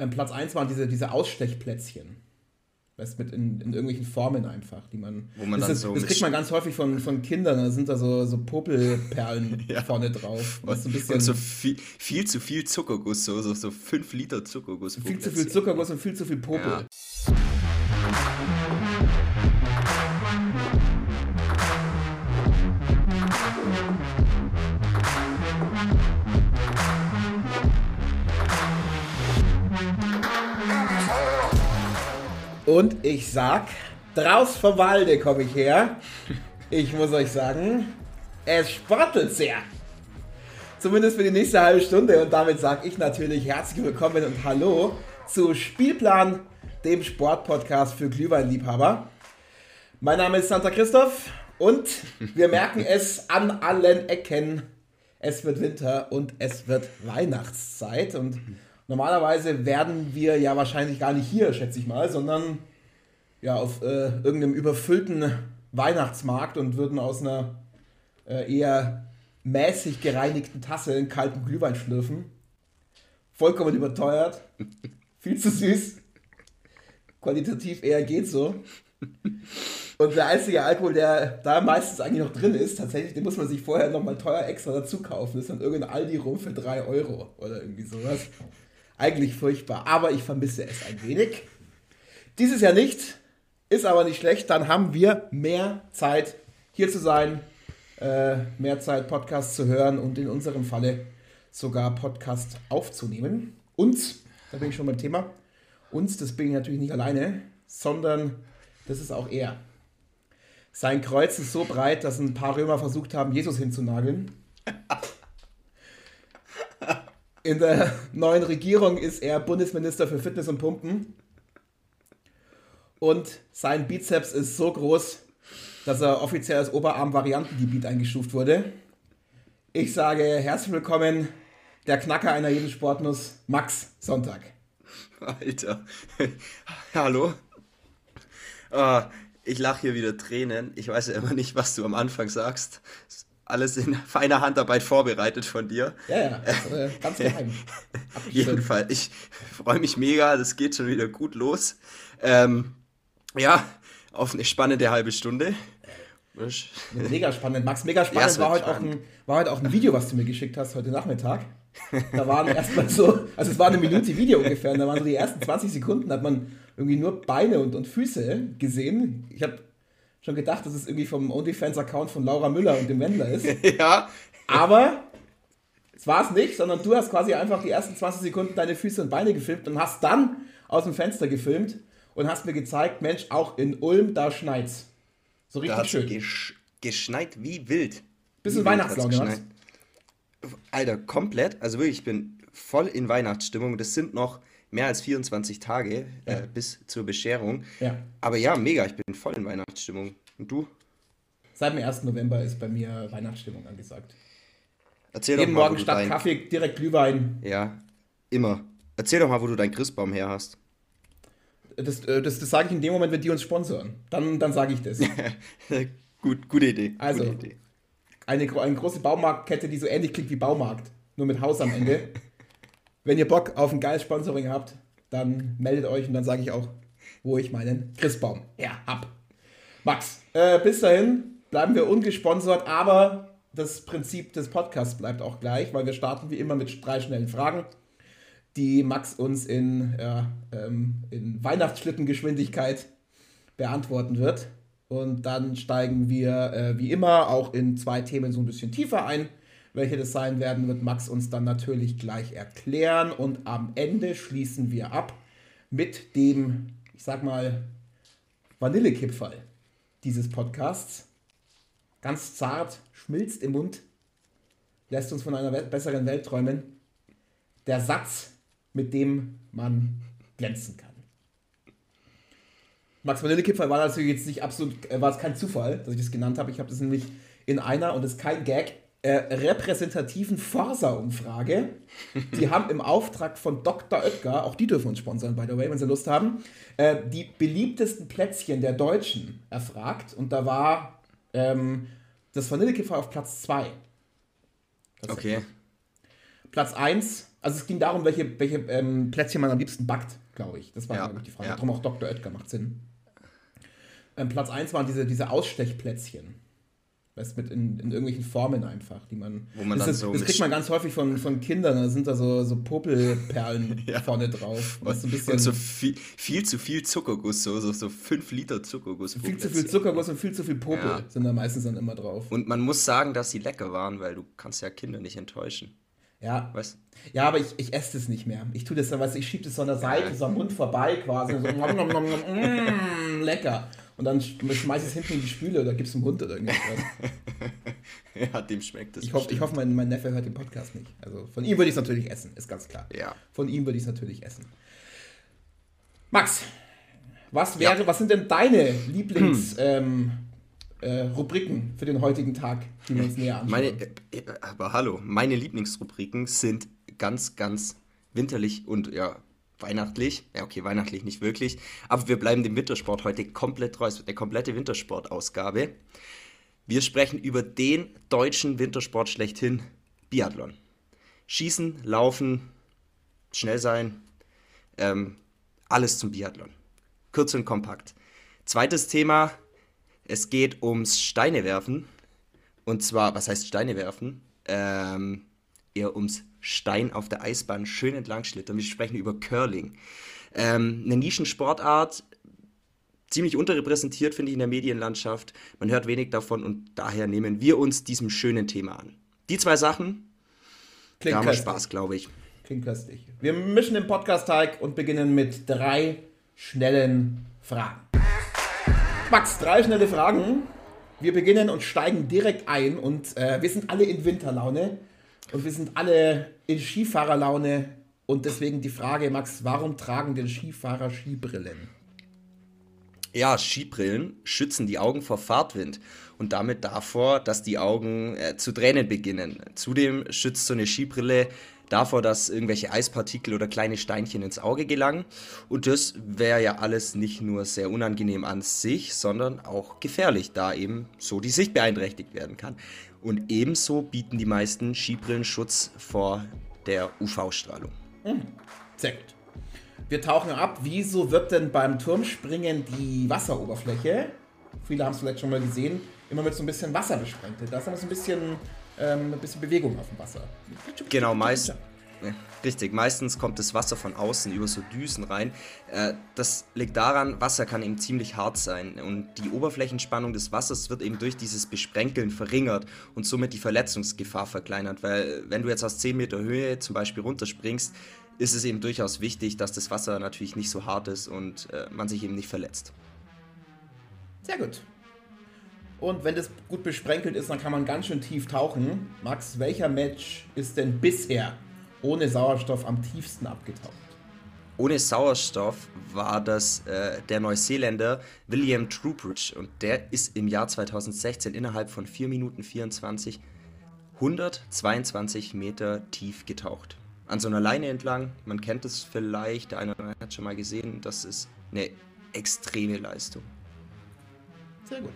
Ähm, Platz 1 waren diese, diese Ausstechplätzchen. Weißt mit in, in irgendwelchen Formen einfach, die man. Wo man das, dann ist, so das kriegt man ganz häufig von, von Kindern, da sind da so, so Popelperlen Ja. vorne drauf. Ist so ein bisschen Und so viel, viel zu viel Zuckerguss, so, so, so 5 Liter Zuckerguss. viel zu viel. Zuckerguss und viel zu viel Popel. Ja. Und ich sag, draus vom Walde komme ich her. Ich muss euch sagen, es sportelt sehr. Zumindest für die nächste halbe Stunde. Und damit sage ich natürlich herzlich willkommen und hallo zu Spielplan, dem Sportpodcast für Glühweinliebhaber. Mein Name ist Santa Christoph und wir merken es an allen Ecken. Es wird Winter und es wird Weihnachtszeit. Und normalerweise werden wir ja wahrscheinlich gar nicht hier, schätze ich mal, sondern ja auf äh, irgendeinem überfüllten Weihnachtsmarkt und würden aus einer äh, eher mäßig gereinigten Tasse einen kalten Glühwein schlürfen. Vollkommen überteuert. Viel zu süß. Qualitativ eher geht so. Und der einzige Alkohol, der da meistens eigentlich noch drin ist, tatsächlich, den muss man sich vorher nochmal teuer extra dazu kaufen. Das ist dann irgendein Aldi rum für 3 Euro oder irgendwie sowas. Eigentlich furchtbar, aber ich vermisse es ein wenig. Dieses Jahr nicht, ist aber nicht schlecht. Dann haben wir mehr Zeit, hier zu sein, äh, mehr Zeit, Podcast zu hören und in unserem Falle sogar Podcast aufzunehmen. Uns, da bin ich schon beim Thema, uns, das bin ich natürlich nicht alleine, sondern das ist auch er. Sein Kreuz ist so breit, dass ein paar Römer versucht haben, Jesus hinzunageln. In der neuen Regierung ist er Bundesminister für Fitness und Pumpen. Und sein Bizeps ist so groß, dass er offiziell als Oberarm-Variantengebiet eingestuft wurde. Ich sage herzlich willkommen, der Knacker einer jeden Sportnuss, Max Sonntag. Alter. Hallo. Ah, ich lache hier wieder Tränen. Ich weiß ja immer nicht, was du am Anfang sagst. Alles in feiner Handarbeit vorbereitet von dir. Ja, ja, das, äh, ganz geheim. Jedenfalls, ich freue mich mega. Das geht schon wieder gut los. Ähm, ja, auf eine spannende halbe Stunde. Mega spannend. Max, mega Ja, spannend es war, heute auch spannend. ein, war heute auch ein Video, was du mir geschickt hast heute Nachmittag. Da waren erstmal so, also es war eine Minute Video ungefähr, und da waren so die ersten 20 Sekunden, hat man irgendwie nur Beine und, und Füße gesehen. Ich habe schon gedacht, dass es irgendwie vom OnlyFans-Account von Laura Müller und dem Wendler ist. Ja, Aber es war es nicht, sondern du hast quasi einfach die ersten 20 Sekunden deine Füße und Beine gefilmt und hast dann aus dem Fenster gefilmt und hast mir gezeigt, Mensch, auch in Ulm, da schneit's. So da richtig hat schön. gesch geschneit wie wild. Bisschen geschneit. Alter, komplett. Also wirklich, ich bin voll in Weihnachtsstimmung. Das sind noch mehr als 24 Tage Ja. äh, bis zur Bescherung. Ja. Aber ja, mega, ich bin voll in Weihnachtsstimmung. Und du? Seit dem 1. November ist bei mir Weihnachtsstimmung angesagt. Erzähl Jeden doch mal, Morgen wo du statt dein, Kaffee direkt Glühwein. Ja, immer. Erzähl doch mal, wo du deinen Christbaum her hast. Das, äh, das, das sage ich in dem Moment, wenn die uns sponsoren. Dann, dann sage ich das. Gut, gute Idee. Also. Gute Idee. Eine, eine große Baumarktkette, die so ähnlich klingt wie Baumarkt. Nur mit Haus am Ende. wenn ihr Bock auf ein geiles Sponsoring habt, dann meldet euch und dann sage ich auch, wo ich meinen Christbaum her hab. Max, äh, bis dahin bleiben wir ungesponsert, aber das Prinzip des Podcasts bleibt auch gleich, weil wir starten wie immer mit drei schnellen Fragen, die Max uns in, ja, ähm, in Weihnachtsschlittengeschwindigkeit beantworten wird. Und dann steigen wir äh, wie immer auch in zwei Themen so ein bisschen tiefer ein. Welche das sein werden, wird Max uns dann natürlich gleich erklären. Und am Ende schließen wir ab mit dem, ich sag mal, Vanillekipferl dieses Podcasts. Ganz zart, schmilzt im Mund, lässt uns von einer besseren Welt träumen. Der Satz, mit dem man glänzen kann. Max Vanillekipferl war natürlich jetzt nicht absolut, äh, war es kein Zufall, dass ich das genannt habe. Ich habe das nämlich in einer, und das ist kein Gag, äh, repräsentativen Forsa-Umfrage. Die haben im Auftrag von Dr. Oetker, auch die dürfen uns sponsern, by the way, wenn sie Lust haben, äh, die beliebtesten Plätzchen der Deutschen erfragt. Und da war ähm, das Vanillekipferl auf Platz 2. Okay. Platz 1 Also es ging darum, welche, welche ähm, Plätzchen man am liebsten backt, glaube ich. Das war, Ja, glaube ich, die Frage. ja. Darum auch Dr. Oetker macht Sinn. Ähm, Platz 1 waren diese, diese Ausstechplätzchen. Weißt, mit in, in irgendwelchen Formen einfach, die man. Wo man das dann ist, so das kriegt man ganz häufig von, von Kindern, da sind da so, so Popelperlen Ja. vorne drauf. Was so ein bisschen Und so viel, viel zu viel Zuckerguss, so, so, so 5 Liter Zuckerguss. viel zu viel. Zuckerguss und viel zu viel Popel Ja. sind da meistens dann immer drauf. Und man muss sagen, dass sie lecker waren, weil du kannst ja Kinder nicht enttäuschen. Ja, Weißt ja aber ich, ich esse das nicht mehr. Ich tue das dann, weißt ich schiebe das so an der Seite, so am Mund vorbei quasi. So, mm, lecker. Und dann sch- schmeiß ich es hinten in die Spüle oder gib's dem Hund oder irgendwas. Ja, dem schmeckt es. Ich hoffe, ich hoffe mein, mein Neffe hört den Podcast nicht. Also von ihm würde ich es natürlich essen, ist ganz klar. Ja. Von ihm würde ich es natürlich essen. Max, was wäre, was sind denn deine Lieblings ähm, äh, Rubriken für den heutigen Tag, die wir uns näher anschauen? Meine, äh, äh, aber hallo, meine Lieblingsrubriken sind ganz, ganz winterlich und ja, weihnachtlich. Ja, okay, weihnachtlich nicht wirklich. Aber wir bleiben dem Wintersport heute komplett treu. Es wird eine komplette Wintersportausgabe. Wir sprechen über den deutschen Wintersport schlechthin, Biathlon. Schießen, Laufen, schnell sein, ähm, alles zum Biathlon. Kurz und kompakt. Zweites Thema, es geht ums Steine werfen. Und zwar, was heißt Steine werfen? Ähm, eher ums Stein auf der Eisbahn schön entlang schlittern. Wir sprechen über Curling. Ähm, eine Nischensportart, ziemlich unterrepräsentiert, finde ich, in der Medienlandschaft. Man hört wenig davon und daher nehmen wir uns diesem schönen Thema an. Die zwei Sachen, Klingt haben wir. Spaß, glaube ich. Klingt köstlich. Wir mischen den Podcast-Teig und beginnen mit drei schnellen Fragen. Max, drei schnelle Fragen. Wir beginnen und steigen direkt ein und äh, wir sind alle in Winterlaune und wir sind alle in Skifahrerlaune und deswegen die Frage, Max, warum tragen denn Skifahrer Skibrillen? Ja, Skibrillen schützen die Augen vor Fahrtwind und damit davor, dass die Augen äh, zu tränen beginnen. Zudem schützt so eine Skibrille davor, dass irgendwelche Eispartikel oder kleine Steinchen ins Auge gelangen. Und das wäre ja alles nicht nur sehr unangenehm an sich, sondern auch gefährlich, da eben so die Sicht beeinträchtigt werden kann. Und ebenso bieten die meisten Skibrillen Schutz vor der UV-Strahlung. Gut. Wir tauchen ab. Wieso wird denn beim Turmspringen die Wasseroberfläche, viele haben es vielleicht schon mal gesehen, immer mit so ein bisschen Wasser besprenkelt? Da ist dann so ein bisschen, ähm, ein bisschen Bewegung auf dem Wasser. Genau, meist, Ja, Richtig, meistens kommt das Wasser von außen über so Düsen rein. Äh, das liegt daran, Wasser kann eben ziemlich hart sein und die Oberflächenspannung des Wassers wird eben durch dieses Besprenkeln verringert und somit die Verletzungsgefahr verkleinert, weil wenn du jetzt aus 10 Meter Höhe zum Beispiel runterspringst, ist es eben durchaus wichtig, dass das Wasser natürlich nicht so hart ist und äh, man sich eben nicht verletzt. Sehr gut. Und wenn das gut besprenkelt ist, dann kann man ganz schön tief tauchen. Max, welcher Match ist denn bisher ohne Sauerstoff am tiefsten abgetaucht? Ohne Sauerstoff war das äh, der Neuseeländer William Troubridge und der ist im Jahr 2016 innerhalb von 4 Minuten 24 122 Meter tief getaucht. An so einer Leine entlang, man kennt es vielleicht, der eine oder andere hat schon mal gesehen, das ist eine extreme Leistung. Sehr gut.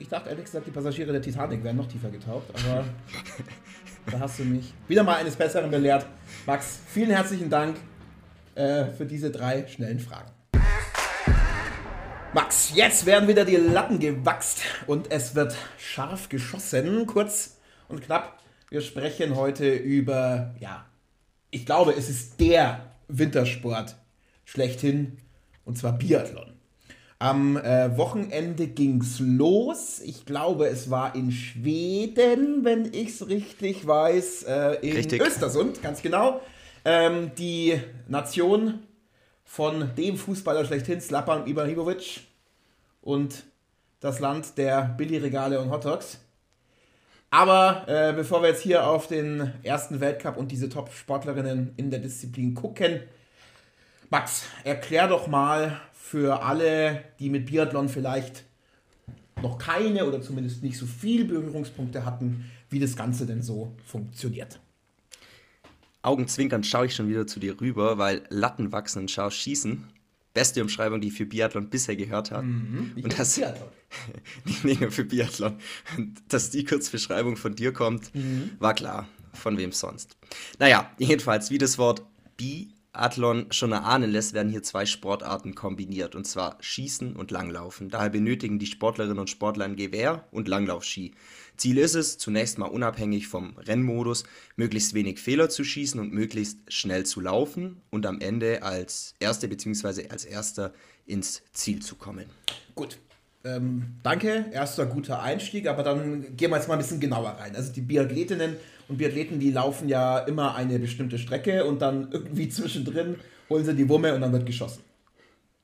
Ich dachte ehrlich gesagt, die Passagiere der Titanic wären noch tiefer getaucht, aber da hast du mich wieder mal eines Besseren belehrt. Max, vielen herzlichen Dank äh, für diese drei schnellen Fragen. Max, jetzt werden wieder die Latten gewachst und es wird scharf geschossen. Kurz und knapp, wir sprechen heute über, ja, ich glaube, es ist der Wintersport schlechthin und zwar Biathlon. Am äh, Wochenende ging's los. Ich glaube, es war in Schweden, wenn ich es richtig weiß. Äh, in Richtig. Östersund, ganz genau. Ähm, die Nation von dem Fußballer schlechthin, Slapan Ibrahimovic. Und das Land der Billigregale und Hotdogs. Aber äh, bevor wir jetzt hier auf den ersten Weltcup und diese Top-Sportlerinnen in der Disziplin gucken, Max, erklär doch mal für alle, die mit Biathlon vielleicht noch keine oder zumindest nicht so viel Berührungspunkte hatten, wie das Ganze denn so funktioniert. Augenzwinkernd schaue ich schon wieder zu dir rüber, weil Latten wachsen und schau schießen. Beste Umschreibung, die ich für Biathlon bisher gehört habe. Und das, Biathlon. nicht nur für Biathlon. Und dass die Kurzbeschreibung von dir kommt, war klar. von wem sonst. Naja, jedenfalls, wie das Wort Biathlon schon erahnen lässt, werden hier zwei Sportarten kombiniert, und zwar Schießen und Langlaufen. Daher benötigen die Sportlerinnen und Sportler ein Gewehr und Langlaufski. Ziel ist es, zunächst mal unabhängig vom Rennmodus, möglichst wenig Fehler zu schießen und möglichst schnell zu laufen und am Ende als Erste bzw. als Erster ins Ziel zu kommen. Gut. Ähm, danke, erster guter Einstieg, aber dann gehen wir jetzt mal ein bisschen genauer rein. Also die Biathletinnen und Biathleten, die laufen ja immer eine bestimmte Strecke und dann irgendwie zwischendrin holen sie die Wumme und dann wird geschossen.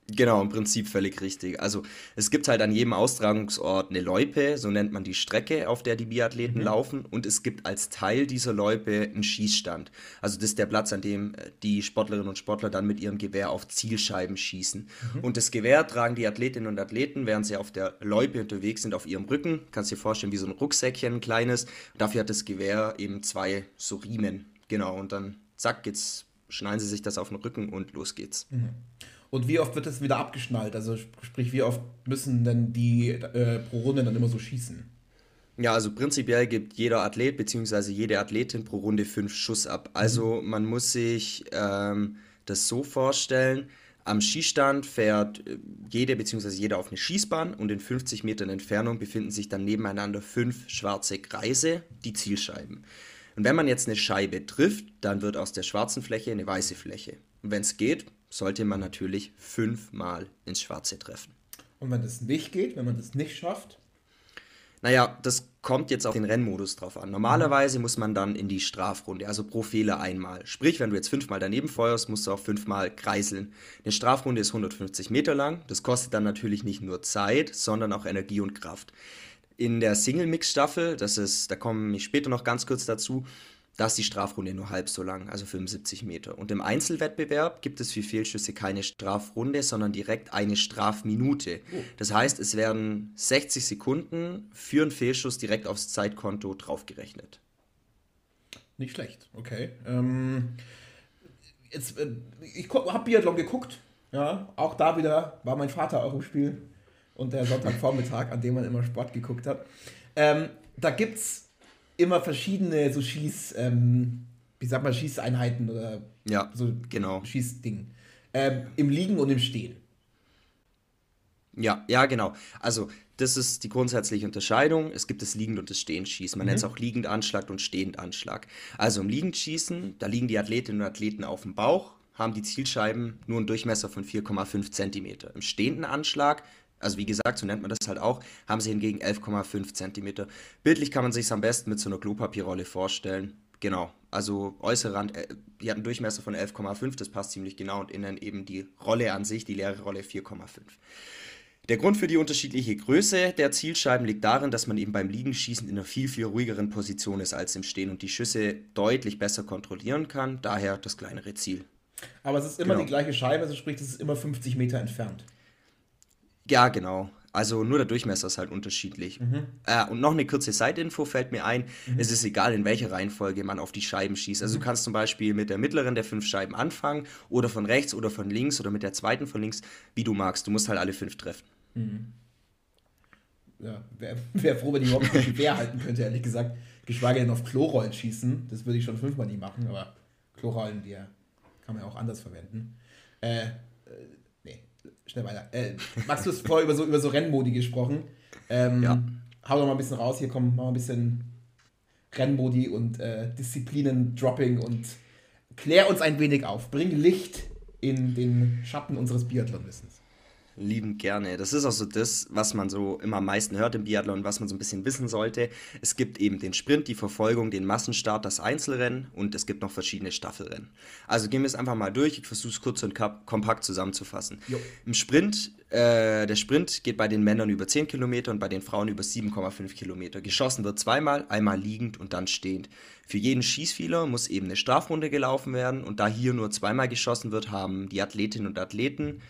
Genau, im Prinzip völlig richtig. Also es gibt halt an jedem Austragungsort eine Loipe, so nennt man die Strecke, auf der die Biathleten mhm. laufen. Und es gibt als Teil dieser Loipe einen Schießstand. Also das ist der Platz, an dem äh, die Sportlerinnen und Sportler dann mit ihrem Gewehr auf Zielscheiben schießen. Mhm. Und das Gewehr tragen die Athletinnen und Athleten, während sie auf der Loipe unterwegs sind, auf ihrem Rücken. Kannst dir vorstellen, wie so ein Rucksäckchen, ein kleines. Dafür hat das Gewehr eben zwei so Riemen. Genau, und dann zack, jetzt schneiden sie sich das auf den Rücken und los geht's. Mhm. Und wie oft wird das wieder abgeschnallt? Also sprich, wie oft müssen denn die äh, pro Runde dann immer so schießen? Ja, also prinzipiell gibt jeder Athlet bzw. jede Athletin pro Runde fünf Schuss ab. Also mhm. man muss sich ähm, das so vorstellen, am Schießstand fährt äh, jede bzw. jeder auf eine Schießbahn und in 50 Metern Entfernung befinden sich dann nebeneinander fünf schwarze Kreise, die Zielscheiben. Und wenn man jetzt eine Scheibe trifft, dann wird aus der schwarzen Fläche eine weiße Fläche. Und wenn es geht, sollte man natürlich fünfmal ins Schwarze treffen. Und wenn das nicht geht, wenn man das nicht schafft? Naja, das kommt jetzt auf den Rennmodus drauf an. Normalerweise muss man dann in die Strafrunde, also pro Fehler einmal. Sprich, wenn du jetzt fünfmal daneben feuerst, musst du auch fünfmal kreiseln. Eine Strafrunde ist 150 Meter lang. Das kostet dann natürlich nicht nur Zeit, sondern auch Energie und Kraft. In der Single-Mix-Staffel, das ist, da komme ich später noch ganz kurz dazu, da ist die Strafrunde nur halb so lang, also 75 Meter. Und im Einzelwettbewerb gibt es für Fehlschüsse keine Strafrunde, sondern direkt eine Strafminute. Oh. Das heißt, es werden 60 Sekunden für einen Fehlschuss direkt aufs Zeitkonto draufgerechnet. Nicht schlecht, okay. Ähm, jetzt, äh, ich habe Biathlon geguckt, ja, auch da wieder war mein Vater auch im Spiel und der Sonntagvormittag, an dem man immer Sport geguckt hat. Ähm, da gibt es immer verschiedene so Schieß, ähm, wie sagt man, Schießeinheiten oder ja, so genau. Schießding. Ähm, Im Liegen und im Stehen. Ja, ja, genau. Also, das ist die grundsätzliche Unterscheidung. Es gibt das Liegend- und das Stehendschießen. Man mhm. nennt es auch Liegendanschlag und Stehendanschlag. Also im Liegendschießen, da liegen die Athletinnen und Athleten auf dem Bauch, haben die Zielscheiben nur einen Durchmesser von 4,5 cm. Im stehenden Anschlag also wie gesagt, so nennt man das halt auch, haben sie hingegen 11,5 cm. Bildlich kann man sich es am besten mit so einer Klopapierrolle vorstellen. Genau, also äußere Rand, äh, die hat einen Durchmesser von 11,5, das passt ziemlich genau und innen eben die Rolle an sich, die leere Rolle 4,5. Der Grund für die unterschiedliche Größe der Zielscheiben liegt darin, dass man eben beim Liegenschießen in einer viel, viel ruhigeren Position ist als im Stehen und die Schüsse deutlich besser kontrollieren kann, daher das kleinere Ziel. Aber es ist immer genau. die gleiche Scheibe, also sprich, es ist immer 50 Meter entfernt. Ja, genau. Also nur der Durchmesser ist halt unterschiedlich. Mhm. Äh, und noch eine kurze Side-Info fällt mir ein. Mhm. Es ist egal, in welcher Reihenfolge man auf die Scheiben schießt. Also mhm. du kannst zum Beispiel mit der mittleren der fünf Scheiben anfangen oder von rechts oder von links oder mit der zweiten von links, wie du magst. Du musst halt alle fünf treffen. Mhm. Ja, wäre wär froh, wenn ich überhaupt nicht Gewehr halten könnte, ehrlich gesagt. Geschweige denn auf Klorollen schießen. Das würde ich schon fünfmal nie machen, aber Klorollen, die kann man ja auch anders verwenden. Äh, schnell weiter. Äh, Max, du hast vorher über so, über so Rennmodi gesprochen. Ähm, ja. Hau doch mal ein bisschen raus. Hier kommen mal ein bisschen Rennmodi und äh, Disziplinen-Dropping und klär uns ein wenig auf. Bring Licht in den Schatten unseres Biathlon-Wissens lieben gerne. Das ist auch so das, was man so immer am meisten hört im Biathlon, was man so ein bisschen wissen sollte. Es gibt eben den Sprint, die Verfolgung, den Massenstart, das Einzelrennen und es gibt noch verschiedene Staffelrennen. Also gehen wir es einfach mal durch. Ich versuche es kurz und kompakt zusammenzufassen. Jo. Im Sprint, äh, der Sprint geht bei den Männern über 10 Kilometer und bei den Frauen über 7,5 Kilometer. Geschossen wird zweimal, einmal liegend und dann stehend. Für jeden Schießfehler muss eben eine Strafrunde gelaufen werden und da hier nur zweimal geschossen wird, haben die Athletinnen und Athleten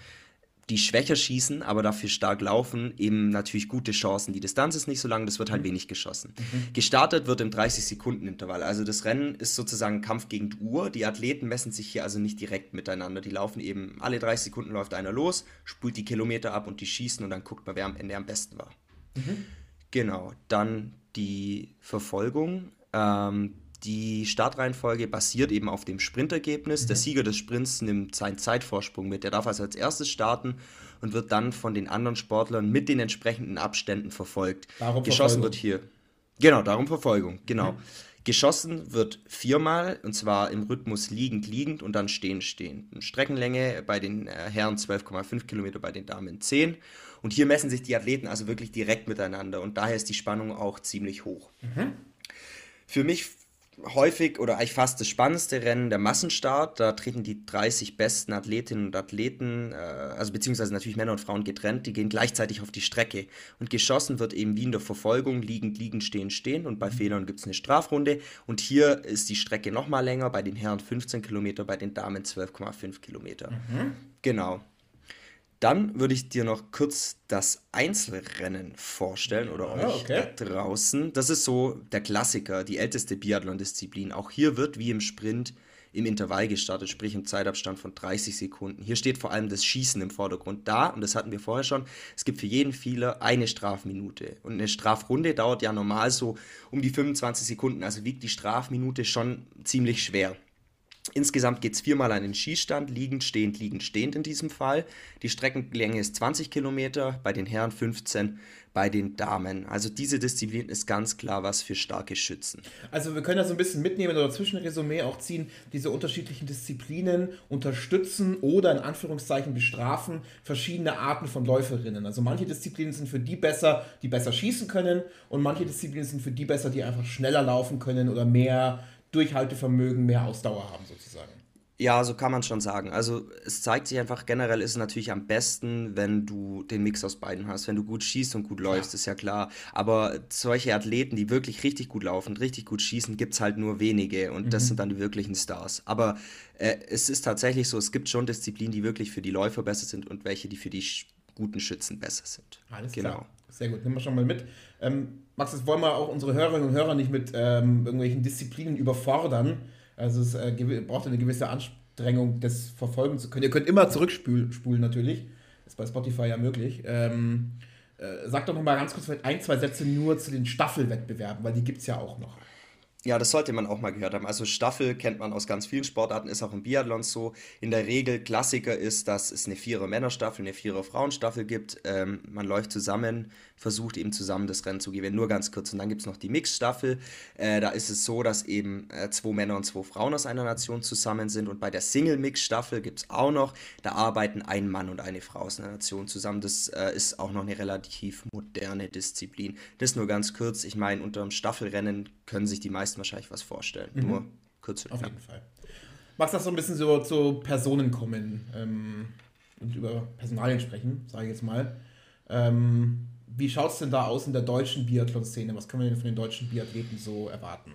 die schwächer schießen, aber dafür stark laufen, eben natürlich gute Chancen. Die Distanz ist nicht so lang, das wird halt mhm. wenig geschossen. Mhm. Gestartet wird im 30-Sekunden-Intervall. Also das Rennen ist sozusagen Kampf gegen die Uhr. Die Athleten messen sich hier also nicht direkt miteinander. Die laufen eben, alle 30 Sekunden läuft einer los, spult die Kilometer ab und die schießen und dann guckt man, wer am Ende am besten war. Mhm. Genau, dann die Verfolgung. Ähm, die Startreihenfolge basiert eben auf dem Sprintergebnis. Mhm. Der Sieger des Sprints nimmt seinen Zeitvorsprung mit. Der darf also als erstes starten und wird dann von den anderen Sportlern mit den entsprechenden Abständen verfolgt. Darum Geschossen Verfolgung. wird hier. Genau, darum Verfolgung, genau. Mhm. Geschossen wird viermal und zwar im Rhythmus liegend, liegend und dann stehend, stehend. Streckenlänge bei den äh, Herren 12,5 Kilometer, bei den Damen 10. Und hier messen sich die Athleten also wirklich direkt miteinander und daher ist die Spannung auch ziemlich hoch. Mhm. Für mich häufig oder eigentlich fast das spannendste Rennen der Massenstart. Da treten die 30 besten Athletinnen und Athleten, äh, also beziehungsweise natürlich Männer und Frauen getrennt, die gehen gleichzeitig auf die Strecke. Und geschossen wird eben wie in der Verfolgung, liegend, liegend, stehen, stehen. Und bei mhm. Fehlern gibt es eine Strafrunde. Und hier ist die Strecke nochmal länger, bei den Herren 15 Kilometer, bei den Damen 12,5 Kilometer. Mhm. Genau. Dann würde ich dir noch kurz das Einzelrennen vorstellen oder ah, euch okay. da draußen. Das ist so der Klassiker, die älteste Biathlon-Disziplin. Auch hier wird wie im Sprint im Intervall gestartet, sprich im Zeitabstand von 30 Sekunden. Hier steht vor allem das Schießen im Vordergrund da und das hatten wir vorher schon. Es gibt für jeden Fehler eine Strafminute und eine Strafrunde dauert ja normal so um die 25 Sekunden, also wiegt die Strafminute schon ziemlich schwer. Insgesamt geht es viermal an den Schießstand, liegend, stehend, liegend, stehend in diesem Fall. Die Streckenlänge ist 20 Kilometer, bei den Herren 15, bei den Damen. Also diese Disziplin ist ganz klar was für starke Schützen. Also wir können da so ein bisschen mitnehmen oder Zwischenresümee auch ziehen, diese unterschiedlichen Disziplinen unterstützen oder in Anführungszeichen bestrafen verschiedene Arten von Läuferinnen. Also manche Disziplinen sind für die besser, die besser schießen können und manche Disziplinen sind für die besser, die einfach schneller laufen können oder mehr Durchhaltevermögen, mehr Ausdauer haben sozusagen. Ja, so kann man schon sagen. Also es zeigt sich einfach, generell ist es natürlich am besten, wenn du den Mix aus beiden hast. Wenn du gut schießt und gut läufst, ja. ist ja klar. Aber solche Athleten, die wirklich richtig gut laufen, richtig gut schießen, gibt es halt nur wenige. Und mhm. das sind dann die wirklichen Stars. Aber äh, es ist tatsächlich so, es gibt schon Disziplinen, die wirklich für die Läufer besser sind und welche, die für die guten Schützen besser sind. Alles genau. klar. Sehr gut, nehmen wir schon mal mit. Ähm, Max, das wollen wir auch unsere Hörerinnen und Hörer nicht mit ähm, irgendwelchen Disziplinen überfordern. Also es äh, braucht eine gewisse Anstrengung, das verfolgen zu können. Ihr könnt immer zurückspulen natürlich. Ist bei Spotify ja möglich. Ähm, äh, sag doch noch mal ganz kurz ein, zwei Sätze nur zu den Staffelwettbewerben, weil die gibt es ja auch noch. Ja, das sollte man auch mal gehört haben. Also Staffel kennt man aus ganz vielen Sportarten, ist auch im Biathlon so. In der Regel Klassiker ist, dass es eine Vierer Männerstaffel, eine Vierer Frauenstaffel gibt. Ähm, man läuft zusammen, versucht eben zusammen das Rennen zu gewinnen. Nur ganz kurz. Und dann gibt es noch die Mixstaffel. Äh, da ist es so, dass eben äh, zwei Männer und zwei Frauen aus einer Nation zusammen sind. Und bei der Single-Mix-Staffel gibt es auch noch, da arbeiten ein Mann und eine Frau aus einer Nation zusammen. Das äh, ist auch noch eine relativ moderne Disziplin. Das nur ganz kurz. Ich meine, unter dem Staffelrennen können sich die meisten wahrscheinlich was vorstellen. Mhm. Nur kurz. Auf jeden Fall. Magst du das so ein bisschen so zu Personen kommen ähm, und über Personalien sprechen, sage ich jetzt mal. Ähm, wie schaut es denn da aus in der deutschen Biathlon-Szene? Was können wir denn von den deutschen Biathleten so erwarten?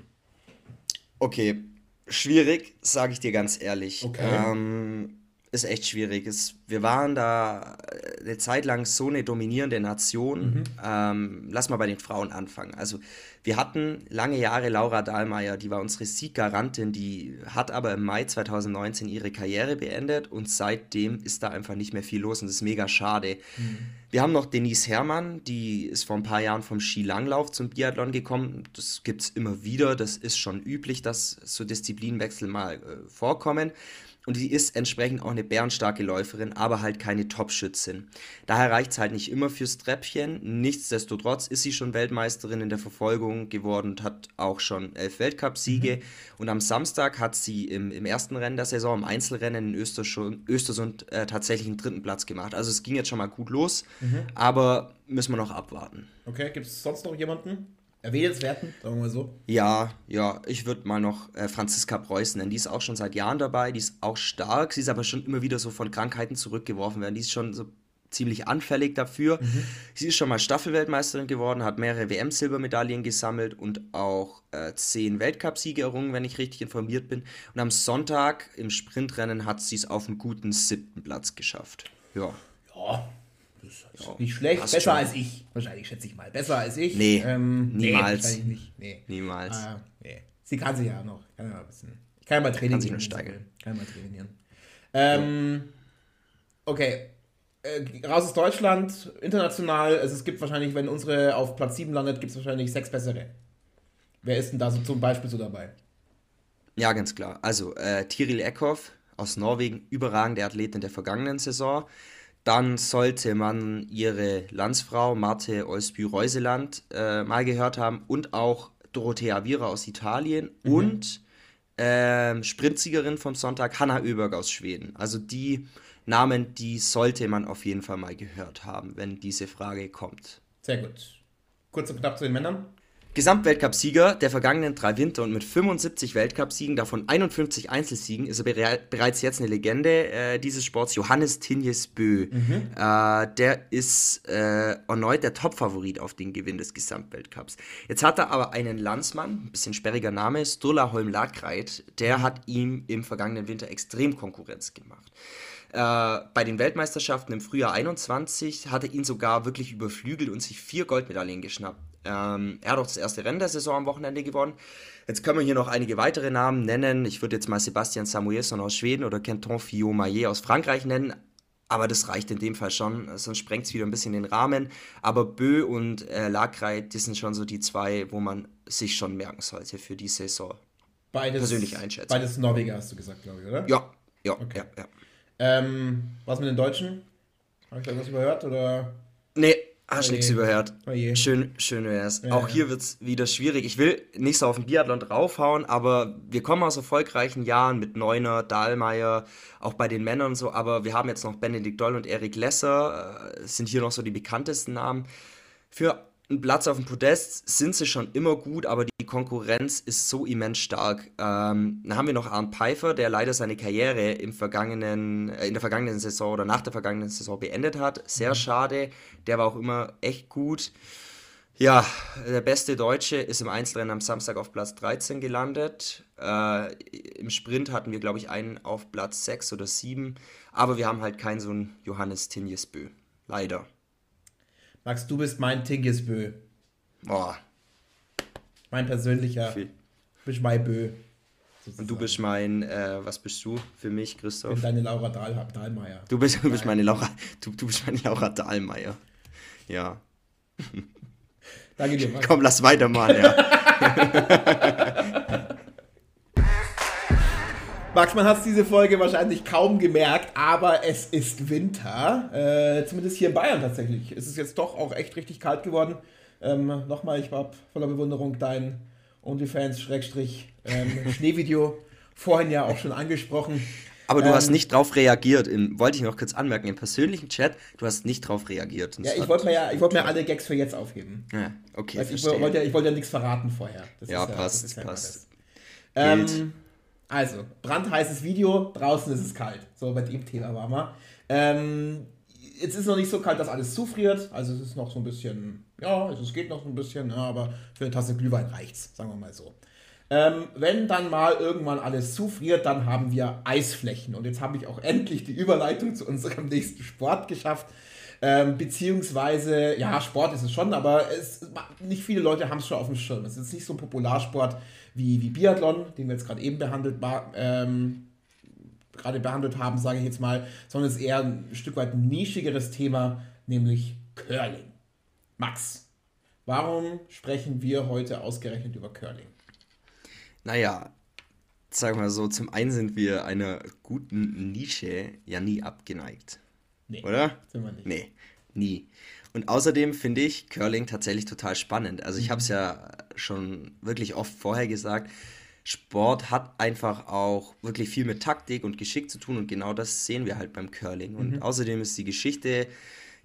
Okay, schwierig, sage ich dir ganz ehrlich. Okay. Ähm, ist echt schwierig. Es, wir waren da äh, eine Zeit lang so eine dominierende Nation. Mhm. Ähm, lass mal bei den Frauen anfangen. Also wir hatten lange Jahre Laura Dahlmeier, die war unsere Sieggarantin, die hat aber im Mai 2019 ihre Karriere beendet und seitdem ist da einfach nicht mehr viel los und das ist mega schade. Mhm. Wir haben noch Denise Herrmann, die ist vor ein paar Jahren vom Skilanglauf zum Biathlon gekommen. Das gibt es immer wieder, das ist schon üblich, dass so Disziplinwechsel mal äh, vorkommen. Und sie ist entsprechend auch eine bärenstarke Läuferin, aber halt keine Top-Schützin. Daher reicht es halt nicht immer fürs Treppchen. Nichtsdestotrotz ist sie schon Weltmeisterin in der Verfolgung geworden und hat auch schon elf Weltcupsiege. Mhm. Und am Samstag hat sie im, im ersten Rennen der Saison, im Einzelrennen in Östersund, Östersund äh, tatsächlich einen dritten Platz gemacht. Also es ging jetzt schon mal gut los, mhm. aber müssen wir noch abwarten. Okay, gibt es sonst noch jemanden? Erwähnenswerten, sagen wir mal so. Ja, ja, ich würde mal noch äh, Franziska Preußen nennen. Die ist auch schon seit Jahren dabei, die ist auch stark, sie ist aber schon immer wieder so von Krankheiten zurückgeworfen werden. Die ist schon so ziemlich anfällig dafür. Mhm. Sie ist schon mal Staffelweltmeisterin geworden, hat mehrere WM-Silbermedaillen gesammelt und auch äh, zehn Weltcupsiege errungen, wenn ich richtig informiert bin. Und am Sonntag im Sprintrennen hat sie es auf einen guten siebten Platz geschafft. Ja. Ja, das ist nicht schlecht, besser schon. als ich. Wahrscheinlich schätze ich mal. Besser als ich. Nee, ähm, niemals. Nee, nicht. Nee. Niemals. Ah, nee. Sie kann sich ja noch. Kann ja ein bisschen. Ich kann ja mal trainieren. Kann sich nur steigern. Kann ja mal trainieren. Ähm, okay. Äh, raus aus Deutschland, international. Also es gibt wahrscheinlich, wenn unsere auf Platz 7 landet, gibt es wahrscheinlich sechs bessere. Wer ist denn da so zum Beispiel so dabei? Ja, ganz klar. Also äh, Tiril Eckhoff aus Norwegen, überragende Athletin der vergangenen Saison. Dann sollte man ihre Landsfrau Marte Olsby-Reuseland äh, mal gehört haben und auch Dorothea Vira aus Italien mhm. und äh, Sprintsiegerin vom Sonntag Hanna Öberg aus Schweden. Also die Namen, die sollte man auf jeden Fall mal gehört haben, wenn diese Frage kommt. Sehr gut. Kurz und knapp zu den Männern. Gesamtweltcup-Sieger der vergangenen drei Winter und mit 75 Weltcupsiegen, davon 51 Einzelsiegen, ist er bereits jetzt eine Legende äh, dieses Sports, Johannes Tinjes Bö. Mhm. Äh, der ist äh, erneut der Topfavorit auf den Gewinn des Gesamtweltcups. Jetzt hat er aber einen Landsmann, ein bisschen sperriger Name, Sturla Holm Lakreit, der hat ihm im vergangenen Winter extrem Konkurrenz gemacht. Äh, bei den Weltmeisterschaften im Frühjahr 21 hat er ihn sogar wirklich überflügelt und sich vier Goldmedaillen geschnappt. Ähm, er hat auch das erste Rennen der Saison am Wochenende gewonnen. Jetzt können wir hier noch einige weitere Namen nennen. Ich würde jetzt mal Sebastian Samuelson aus Schweden oder Kenton Fillon-Maillet aus Frankreich nennen. Aber das reicht in dem Fall schon, sonst sprengt es wieder ein bisschen den Rahmen. Aber Bö und äh, Lakreit, das sind schon so die zwei, wo man sich schon merken sollte für die Saison. Beides, persönlich einschätzen. Beides Norweger, hast du gesagt, glaube ich, oder? Ja, ja, okay. ja, ja. Ähm, was mit den Deutschen? Habe ich da was überhört? Oder? Nee, Hast oh nichts überhört. Oh schön, schön wär's. Ja, auch hier wird es wieder schwierig. Ich will nicht so auf den Biathlon draufhauen, aber wir kommen aus erfolgreichen Jahren mit Neuner, Dahlmeier, auch bei den Männern und so, aber wir haben jetzt noch Benedikt Doll und Erik Lesser, äh, sind hier noch so die bekanntesten Namen. Für einen Platz auf dem Podest sind sie schon immer gut, aber die Konkurrenz ist so immens stark. Ähm, dann haben wir noch Arndt Pfeiffer, der leider seine Karriere im vergangenen, äh, in der vergangenen Saison oder nach der vergangenen Saison beendet hat. Sehr mhm. schade. Der war auch immer echt gut. Ja, der beste Deutsche ist im Einzelrennen am Samstag auf Platz 13 gelandet. Äh, Im Sprint hatten wir, glaube ich, einen auf Platz 6 oder 7. Aber wir haben halt keinen so einen Johannes Tinjesbö. Leider. Max, du bist mein Tingisbö. Boah. Mein persönlicher. Du bist mein Bö. Sozusagen. Und du bist mein, äh, was bist du für mich, Christoph? Ich bin deine Laura Dahl, Dahlmeier. Du bist, du bist meine Laura, du, du bist meine Laura Dahlmeier. Ja. Danke dir, Max. Komm, lass weitermachen, ja. Max, man hat diese Folge wahrscheinlich kaum gemerkt, aber es ist Winter. Äh, zumindest hier in Bayern tatsächlich. Es ist jetzt doch auch echt richtig kalt geworden. Ähm, Nochmal, ich war voller Bewunderung dein OnlyFans-Schneevideo ähm, vorhin ja auch schon angesprochen. Aber du ähm, hast nicht drauf reagiert, im, wollte ich noch kurz anmerken, im persönlichen Chat, du hast nicht drauf reagiert. Ja, ich wollte mir ja, ich wollte mir alle Gags für jetzt aufheben. Ja, okay. Weißt, ich wollte ja, wollt ja nichts verraten vorher. Das ja, passt, ja, passt. Ähm, also, brandheißes Video, draußen ist es kalt. So, bei dem Thema waren wir. Ähm, jetzt ist noch nicht so kalt, dass alles zufriert. Also es ist noch so ein bisschen, ja, es geht noch so ein bisschen, ja, aber für eine Tasse Glühwein reicht's, sagen wir mal so. Ähm, wenn dann mal irgendwann alles zufriert, dann haben wir Eisflächen. Und jetzt habe ich auch endlich die Überleitung zu unserem nächsten Sport geschafft. Ähm, beziehungsweise, ja, Sport ist es schon, aber es, nicht viele Leute haben es schon auf dem Schirm. Es ist nicht so ein Popularsport wie, wie Biathlon, den wir jetzt gerade eben behandelt, ähm, gerade behandelt haben, sage ich jetzt mal, sondern es ist eher ein Stück weit nischigeres Thema, nämlich Curling. Max, warum sprechen wir heute ausgerechnet über Curling? Naja, sagen wir so, zum einen sind wir einer guten Nische ja nie abgeneigt. Nee, oder? Sind wir nicht. Nee, nie. Und außerdem finde ich Curling tatsächlich total spannend. Also ich habe es mhm. ja schon wirklich oft vorher gesagt. Sport hat einfach auch wirklich viel mit Taktik und Geschick zu tun und genau das sehen wir halt beim Curling. Und mhm. außerdem ist die Geschichte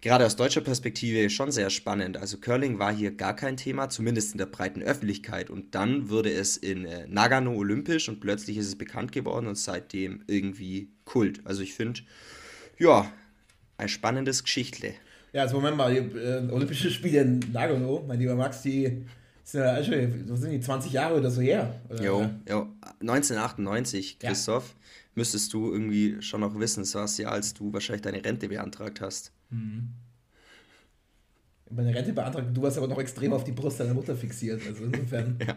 gerade aus deutscher Perspektive schon sehr spannend. Also Curling war hier gar kein Thema, zumindest in der breiten Öffentlichkeit. Und dann wurde es in äh, Nagano olympisch und plötzlich ist es bekannt geworden und seitdem irgendwie Kult. Also ich finde, ja, ein spannendes Geschichtle. Ja, also Moment mal, die, äh, Olympische Spiele in Nagano, mein lieber Max, die sind ja schon, sind die 20 Jahre oder so her. Oder? Jo, jo, 1998, Christoph, ja. müsstest du irgendwie schon noch wissen, das war das Jahr, als du wahrscheinlich deine Rente beantragt hast. Mhm. Meine Rente beantragt, du warst aber noch extrem auf die Brust deiner Mutter fixiert, also insofern ja.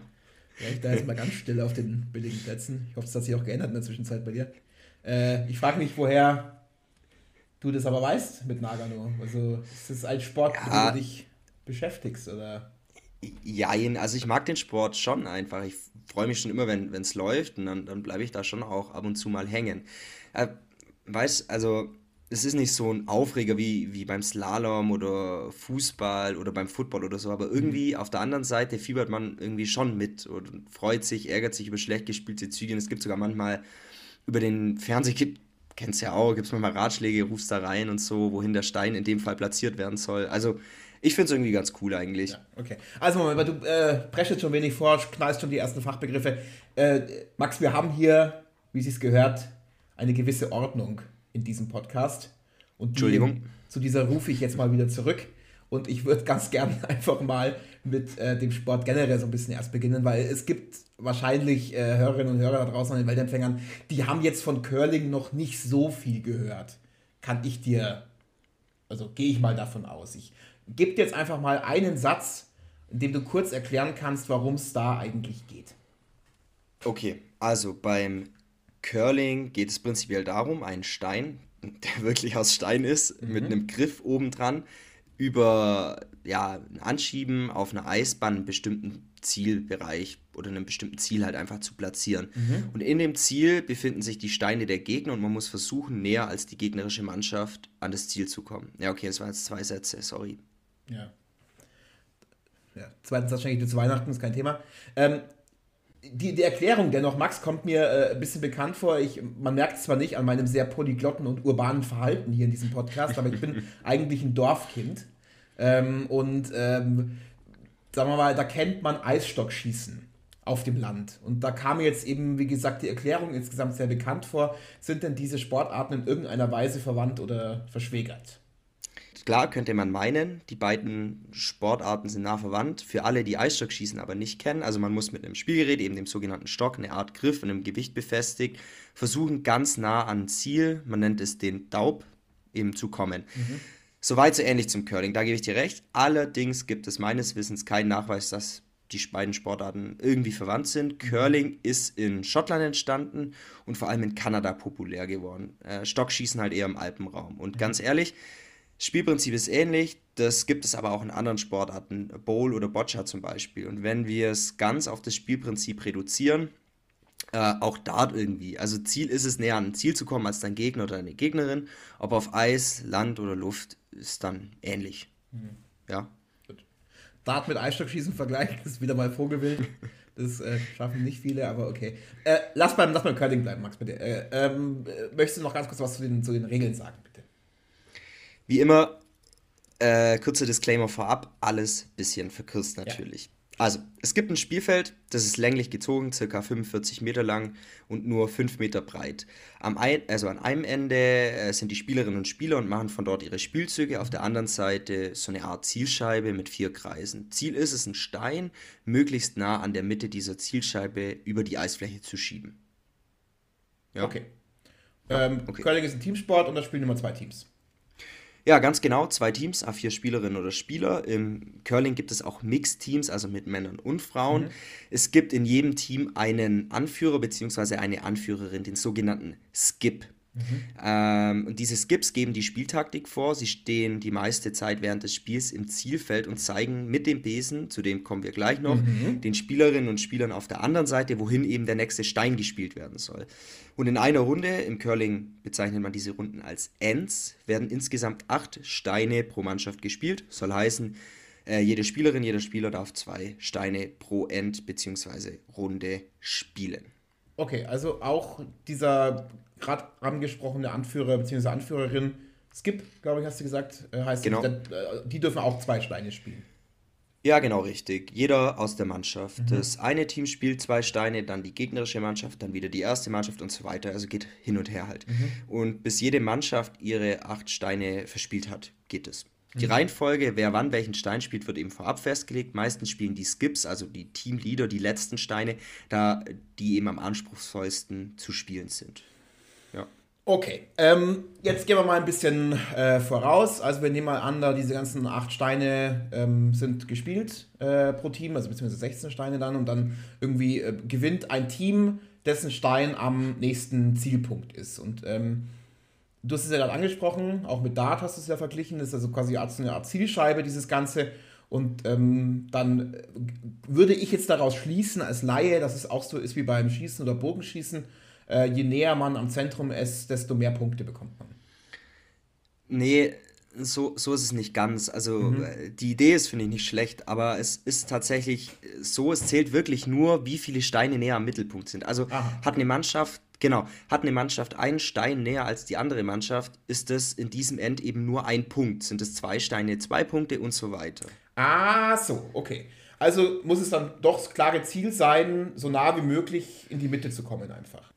wäre ich da jetzt mal ganz still auf den billigen Plätzen. Ich hoffe, das hat sich auch geändert in der Zwischenzeit bei dir. Äh, ich frage mich, woher du das aber weißt mit Nagano. Also ist das ein Sport, ja. mit dem du dich beschäftigst, oder? Ja, also ich mag den Sport schon einfach. Ich freue mich schon immer, wenn es läuft und dann, dann bleibe ich da schon auch ab und zu mal hängen. Äh, weißt, also es ist nicht so ein Aufreger wie, wie beim Slalom oder Fußball oder beim Football oder so, aber irgendwie mhm. auf der anderen Seite fiebert man irgendwie schon mit und freut sich, ärgert sich über schlecht gespielte Züge. Und es gibt sogar manchmal über den Fernseher, kennst ja auch, gibt es manchmal Ratschläge, rufst da rein und so, wohin der Stein in dem Fall platziert werden soll. Also ich finde es irgendwie ganz cool eigentlich. Ja, okay. Also Moment, du äh, breschest schon wenig vor, knallst schon die ersten Fachbegriffe. Äh, Max, wir haben hier, wie es gehört, eine gewisse Ordnung in diesem Podcast. Und Entschuldigung. zu dieser rufe ich jetzt mal wieder zurück. Und ich würde ganz gern einfach mal mit äh, dem Sport generell so ein bisschen erst beginnen, weil es gibt wahrscheinlich äh, Hörerinnen und Hörer da draußen an den Weltempfängern, die haben jetzt von Curling noch nicht so viel gehört. Kann ich dir, also gehe ich mal davon aus. Ich gebe dir jetzt einfach mal einen Satz, in dem du kurz erklären kannst, warum es da eigentlich geht. Okay, also beim Curling geht es prinzipiell darum, einen Stein, der wirklich aus Stein ist, mhm. mit einem Griff obendran, über ja, ein Anschieben auf einer Eisbahn einen bestimmten Zielbereich oder einem bestimmten Ziel halt einfach zu platzieren. Mhm. Und in dem Ziel befinden sich die Steine der Gegner und man muss versuchen, näher als die gegnerische Mannschaft an das Ziel zu kommen. Ja, okay, das waren jetzt zwei Sätze, sorry. Ja. ja. Zweitens, das schenke ich dir zu Weihnachten, ist kein Thema. Ähm, die, die Erklärung dennoch, Max, kommt mir äh, ein bisschen bekannt vor. Ich, man merkt es zwar nicht an meinem sehr polyglotten und urbanen Verhalten hier in diesem Podcast, aber ich bin eigentlich ein Dorfkind. Ähm, und ähm, sagen wir mal, da kennt man Eisstockschießen auf dem Land. Und da kam mir jetzt eben, wie gesagt, die Erklärung insgesamt sehr bekannt vor. Sind denn diese Sportarten in irgendeiner Weise verwandt oder verschwägert? Klar könnte man meinen, die beiden Sportarten sind nah verwandt. Für alle, die Eisstockschießen aber nicht kennen, also man muss mit einem Spielgerät, eben dem sogenannten Stock, eine Art Griff und einem Gewicht befestigt, versuchen ganz nah an Ziel, man nennt es den Daub, eben zu kommen. Mhm. Soweit so ähnlich zum Curling, da gebe ich dir recht. Allerdings gibt es meines Wissens keinen Nachweis, dass die beiden Sportarten irgendwie verwandt sind. Mhm. Curling ist in Schottland entstanden und vor allem in Kanada populär geworden. Äh, Stockschießen halt eher im Alpenraum. Und mhm. ganz ehrlich, Spielprinzip ist ähnlich, das gibt es aber auch in anderen Sportarten, Bowl oder Boccia zum Beispiel. Und wenn wir es ganz auf das Spielprinzip reduzieren, äh, auch Dart irgendwie. Also Ziel ist es, näher an ein Ziel zu kommen als dein Gegner oder deine Gegnerin. Ob auf Eis, Land oder Luft, ist dann ähnlich. Mhm. Ja. Gut. Dart mit Eisstockschießen vergleichen, ist wieder mal Vogelwild. Das äh, schaffen nicht viele, aber okay. Äh, lass, beim, lass beim Curling bleiben, Max, bitte. Äh, ähm, möchtest du noch ganz kurz was zu den, zu den Regeln sagen? Wie immer, äh, kurzer Disclaimer vorab, alles bisschen verkürzt natürlich. Ja. Also, es gibt ein Spielfeld, das ist länglich gezogen, circa 45 Meter lang und nur 5 Meter breit. Am ein, also an einem Ende äh, sind die Spielerinnen und Spieler und machen von dort ihre Spielzüge, auf der anderen Seite so eine Art Zielscheibe mit vier Kreisen. Ziel ist es, einen Stein möglichst nah an der Mitte dieser Zielscheibe über die Eisfläche zu schieben. Ja. Okay. Ähm, okay. Curling ist ein Teamsport und da spielen immer zwei Teams. Ja, ganz genau, zwei Teams, A4 Spielerinnen oder Spieler. Im Curling gibt es auch Mixed-Teams, also mit Männern und Frauen. Mhm. Es gibt in jedem Team einen Anführer bzw. eine Anführerin, den sogenannten Skip. Mhm. Ähm, und diese Skips geben die Spieltaktik vor. Sie stehen die meiste Zeit während des Spiels im Zielfeld und zeigen mit dem Besen, zu dem kommen wir gleich noch, mhm. den Spielerinnen und Spielern auf der anderen Seite, wohin eben der nächste Stein gespielt werden soll. Und in einer Runde, im Curling bezeichnet man diese Runden als Ends, werden insgesamt acht Steine pro Mannschaft gespielt. Soll heißen, äh, jede Spielerin, jeder Spieler darf zwei Steine pro End bzw. Runde spielen. Okay, also auch dieser gerade angesprochene Anführer bzw. Anführerin, Skip, glaube ich, hast du gesagt, äh, heißt genau. die, äh, die dürfen auch zwei Steine spielen. Ja, genau richtig. Jeder aus der Mannschaft. Mhm. Das eine Team spielt zwei Steine, dann die gegnerische Mannschaft, dann wieder die erste Mannschaft und so weiter. Also geht hin und her halt. Mhm. Und bis jede Mannschaft ihre acht Steine verspielt hat, geht es. Die mhm. Reihenfolge, wer wann welchen Stein spielt, wird eben vorab festgelegt. Meistens spielen die Skips, also die Teamleader, die letzten Steine, da die eben am anspruchsvollsten zu spielen sind. Okay, ähm, jetzt gehen wir mal ein bisschen äh, voraus. Also wir nehmen mal an, da diese ganzen acht Steine ähm, sind gespielt äh, pro Team, also beziehungsweise 16 Steine dann und dann irgendwie äh, gewinnt ein Team, dessen Stein am nächsten Zielpunkt ist. Und ähm, du hast es ja gerade angesprochen, auch mit Dart hast du es ja verglichen, das ist also quasi eine Art Zielscheibe, dieses Ganze. Und ähm, dann würde ich jetzt daraus schließen als Laie, dass es auch so ist wie beim Schießen oder Bogenschießen. Äh, je näher man am Zentrum ist, desto mehr Punkte bekommt man. Nee, so, so ist es nicht ganz. Also mhm. Äh, die Idee ist, finde ich, nicht schlecht, aber es ist tatsächlich so, es zählt wirklich nur, wie viele Steine näher am Mittelpunkt sind. Also Aha. hat eine Mannschaft, genau, hat eine Mannschaft einen Stein näher als die andere Mannschaft, ist es in diesem End eben nur ein Punkt. Sind es zwei Steine, zwei Punkte und so weiter. Ah, so, okay. Also muss es dann doch das klare Ziel sein, so nah wie möglich in die Mitte zu kommen einfach.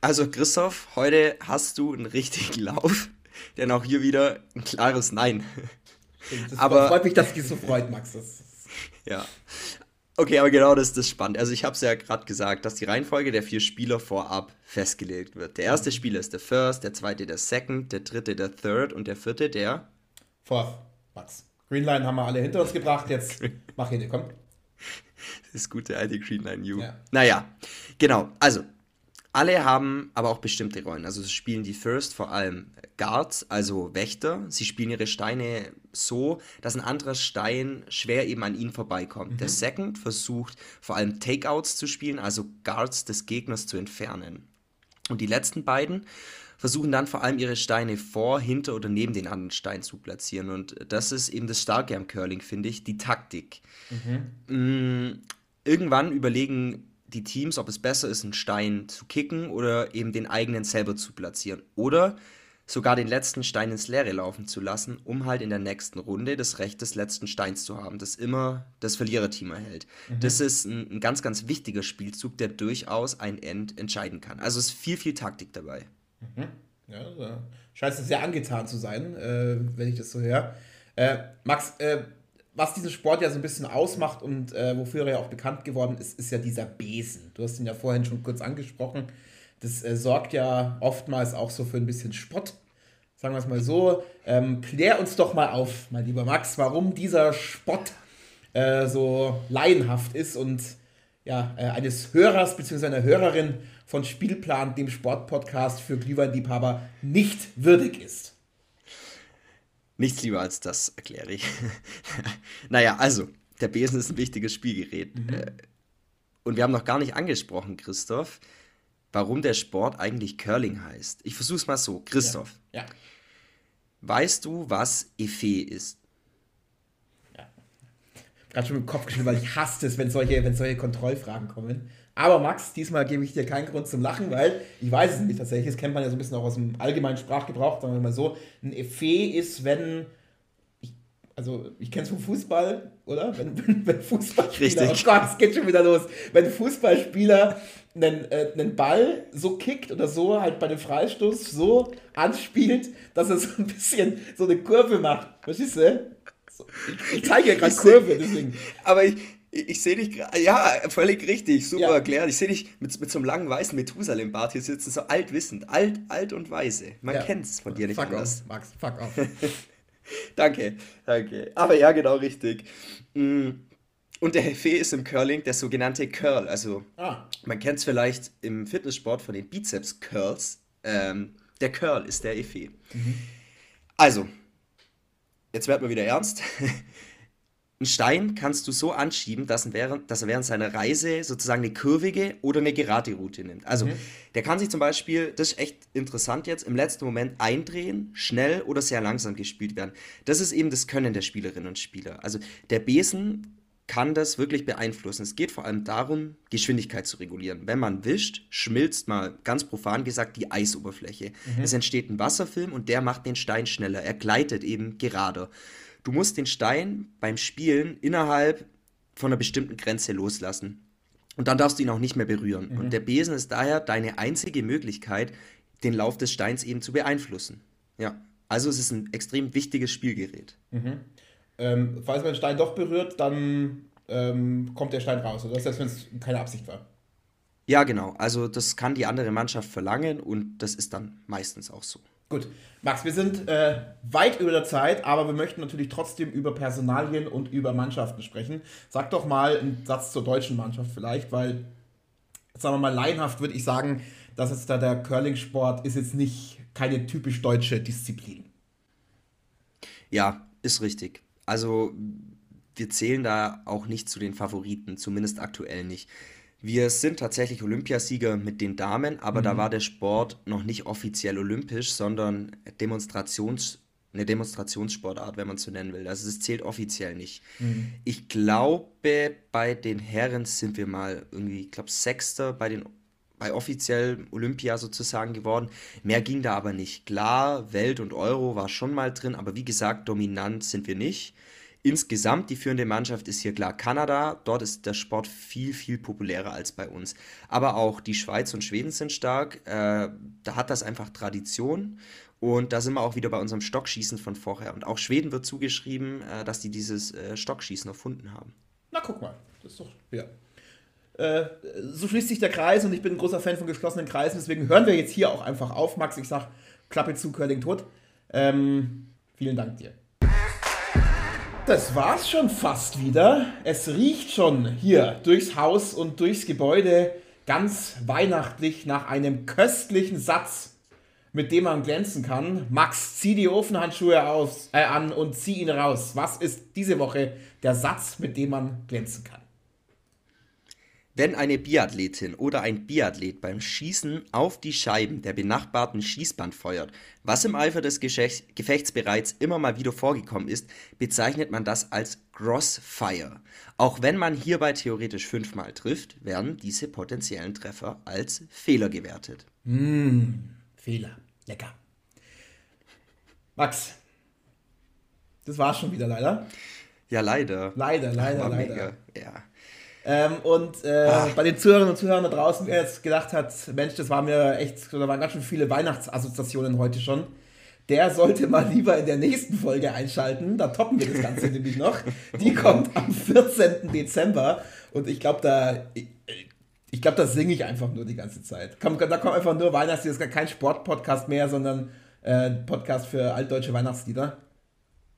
Also Christoph, heute hast du einen richtigen Lauf denn auch hier wieder ein klares Nein. Das aber, freut mich, dass dich so freut, Max. Ja. Okay, aber genau das, das ist spannend. Also ich habe es ja gerade gesagt, dass die Reihenfolge der vier Spieler vorab festgelegt wird. Der erste Spieler ist der First, der zweite der Second, der dritte der Third und der vierte der Fourth, Max. Greenline haben wir alle hinter uns gebracht, jetzt mach hin, komm. Das ist gute alte Greenline U. Ja. Naja, genau. Also, alle haben aber auch bestimmte Rollen. Also spielen die First vor allem Guards, also Wächter. Sie spielen ihre Steine so, dass ein anderer Stein schwer eben an ihnen vorbeikommt. Mhm. Der Second versucht vor allem Takeouts zu spielen, also Guards des Gegners zu entfernen. Und die letzten beiden versuchen dann vor allem ihre Steine vor, hinter oder neben den anderen Stein zu platzieren. Und das ist eben das Starke am Curling, finde ich, die Taktik. Mhm. Mm, irgendwann überlegen die Teams, ob es besser ist, einen Stein zu kicken oder eben den eigenen selber zu platzieren. Oder sogar den letzten Stein ins Leere laufen zu lassen, um halt in der nächsten Runde das Recht des letzten Steins zu haben, das immer das Verliererteam erhält. Mhm. Das ist ein, ein, ganz, ganz wichtiger Spielzug, der durchaus ein End entscheiden kann. Also es ist viel, viel Taktik dabei. Mhm. Ja, also scheint es sehr angetan zu sein, äh, wenn ich das so höre. Äh, Max, äh, was diesen Sport ja so ein bisschen ausmacht und äh, wofür er ja auch bekannt geworden ist, ist ja dieser Besen. Du hast ihn ja vorhin schon kurz angesprochen. Das äh, sorgt ja oftmals auch so für ein bisschen Spott. Sagen wir es mal so. Ähm, klär uns doch mal auf, mein lieber Max, warum dieser Spott äh, so laienhaft ist und ja, äh, eines Hörers bzw. einer Hörerin von Spielplan, dem Sportpodcast für Glühweinliebhaber, nicht würdig ist. Nichts lieber als das, erkläre ich. naja, also, der Besen ist ein wichtiges Spielgerät. Mhm. Äh, und wir haben noch gar nicht angesprochen, Christoph, warum der Sport eigentlich Curling heißt. Ich versuche es mal so. Christoph, ja. ja. weißt du, was Effet ist? Ja. Gerade schon im Kopf geschrieben, weil ich hasse es, wenn solche, wenn solche Kontrollfragen kommen. Aber Max, diesmal gebe ich dir keinen Grund zum Lachen, weil ich weiß es nicht tatsächlich. Das kennt man ja so ein bisschen auch aus dem allgemeinen Sprachgebrauch. Sagen wir mal so: Ein Effet ist, wenn. Ich, also, ich kenne es vom Fußball, oder? Wenn, wenn, wenn Fußballspieler. Richtig. Oh Gott, es geht schon wieder los. Wenn Fußballspieler einen, äh, einen Ball so kickt oder so halt bei dem Freistoß so anspielt, dass er so ein bisschen so eine Kurve macht. Verstehst du? So, ich, ich zeige ja gerade Kurve, deswegen. Aber ich, ich, sehe dich gerade, ja, völlig richtig, super ja. erklärt. Ich sehe dich mit, mit so einem langen weißen Methusalem-Bart hier sitzen, so altwissend, alt, alt und weise. Man ja. kennt es von dir nicht fuck anders. Off, Max, fuck off. danke, danke. Aber ja, genau richtig. Mm. Und der Fee ist im Curling der sogenannte Curl. Also, ah. man kennt es vielleicht im Fitnesssport von den Bizeps-Curls. Ähm, der Curl ist der Effet. Mhm. Also, jetzt werden wir wieder ernst. Ein Stein kannst du so anschieben, dass er, während, dass er während seiner Reise sozusagen eine kurvige oder eine gerade Route nimmt. Also mhm. der kann sich zum Beispiel, das ist echt interessant jetzt, im letzten Moment eindrehen, schnell oder sehr langsam gespielt werden. Das ist eben das Können der Spielerinnen und Spieler. Also der Besen kann das wirklich beeinflussen. Es geht vor allem darum, Geschwindigkeit zu regulieren. Wenn man wischt, schmilzt mal ganz profan gesagt die Eisoberfläche. Mhm. Es entsteht ein Wasserfilm und der macht den Stein schneller. Er gleitet eben gerader du musst den Stein beim Spielen innerhalb von einer bestimmten Grenze loslassen. Und dann darfst du ihn auch nicht mehr berühren. Mhm. Und der Besen ist daher deine einzige Möglichkeit, den Lauf des Steins eben zu beeinflussen. Ja, also es ist ein extrem wichtiges Spielgerät. Mhm. Ähm, falls man den Stein doch berührt, dann ähm, kommt der Stein raus, oder? Selbst wenn es keine Absicht war. Ja, genau. Also das kann die andere Mannschaft verlangen und das ist dann meistens auch so. Gut, Max, wir sind äh, weit über der Zeit, aber wir möchten natürlich trotzdem über Personalien und über Mannschaften sprechen. Sag doch mal einen Satz zur deutschen Mannschaft vielleicht, weil, sagen wir mal, laienhaft würde ich sagen, dass jetzt da der Curling-Sport ist jetzt nicht keine typisch deutsche Disziplin. Ja, ist richtig. Also wir zählen da auch nicht zu den Favoriten, zumindest aktuell nicht. Wir sind tatsächlich Olympiasieger mit den Damen, aber mhm. da war der Sport noch nicht offiziell olympisch, sondern Demonstrations, eine Demonstrationssportart, wenn man es so nennen will. Also es zählt offiziell nicht. Mhm. Ich glaube, bei den Herren sind wir mal irgendwie, ich glaube, Sechster bei den bei offiziell Olympia sozusagen geworden. Mehr ging da aber nicht. Klar, Welt und Euro war schon mal drin, aber wie gesagt, dominant sind wir nicht. Insgesamt die führende Mannschaft ist hier klar Kanada. Dort ist der Sport viel, viel populärer als bei uns. Aber auch die Schweiz und Schweden sind stark. Äh, da hat das einfach Tradition. Und da sind wir auch wieder bei unserem Stockschießen von vorher. Und auch Schweden wird zugeschrieben, äh, dass die dieses äh, Stockschießen erfunden haben. Na, guck mal. Das ist doch, ja. Äh, so schließt sich der Kreis und ich bin ein großer Fan von geschlossenen Kreisen. Deswegen hören wir jetzt hier auch einfach auf. Max, ich sag Klappe zu, Curling tot. Ähm, vielen Dank dir. Das war's schon fast wieder. Es riecht schon hier durchs Haus und durchs Gebäude ganz weihnachtlich nach einem köstlichen Satz, mit dem man glänzen kann. Max, zieh die Ofenhandschuhe aus, äh, an und zieh ihn raus. Was ist diese Woche der Satz, mit dem man glänzen kann? Wenn eine Biathletin oder ein Biathlet beim Schießen auf die Scheiben der benachbarten Schießbahn feuert, was im Eifer des Gefechts bereits immer mal wieder vorgekommen ist, bezeichnet man das als Crossfire. Auch wenn man hierbei theoretisch fünfmal trifft, werden diese potenziellen Treffer als Fehler gewertet. Mmh, Fehler. Lecker. Max, das war's schon wieder leider. Ja, leider. Leider, leider, leider. Mega. Ja. Ähm, und äh, bei den Zuhörerinnen und Zuhörern da draußen, wer jetzt gedacht hat, Mensch, das war mir echt, da waren ganz schön viele Weihnachtsassoziationen heute schon, der sollte mal lieber in der nächsten Folge einschalten. Da toppen wir das Ganze nämlich noch. Die kommt am 14. Dezember und ich glaube, da. Ich, glaube, da singe ich einfach nur die ganze Zeit. Da kommt einfach nur Weihnachtslieder. Das ist kein Sportpodcast mehr, sondern äh, Podcast für altdeutsche Weihnachtslieder.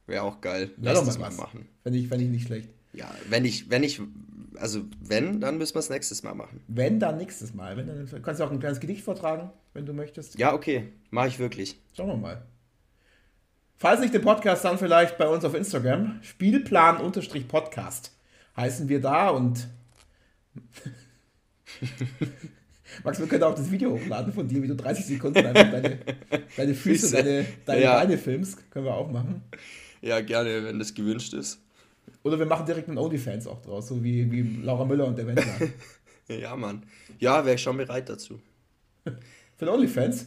Wäre auch geil. Lass das mal was. machen. Fände ich, fänd ich nicht schlecht. Ja, wenn ich, wenn ich also wenn, dann müssen wir es nächstes Mal machen. Wenn, dann nächstes Mal. Wenn, dann kannst du auch ein kleines Gedicht vortragen, wenn du möchtest. Ja, okay. Mache ich wirklich. Schauen wir mal. Falls nicht den Podcast, dann vielleicht bei uns auf Instagram. Spielplan-Podcast heißen wir da und Max, wir können auch das Video hochladen von dir, wie du 30 Sekunden einfach deine, deine Füße, deine, deine ja. Beine filmst. Können wir auch machen. Ja, gerne, wenn das gewünscht ist. Oder wir machen direkt einen OnlyFans auch draus, so wie, wie Laura Müller und der Wendler. ja, Mann. Ja, wäre ich schon bereit dazu. Für den OnlyFans?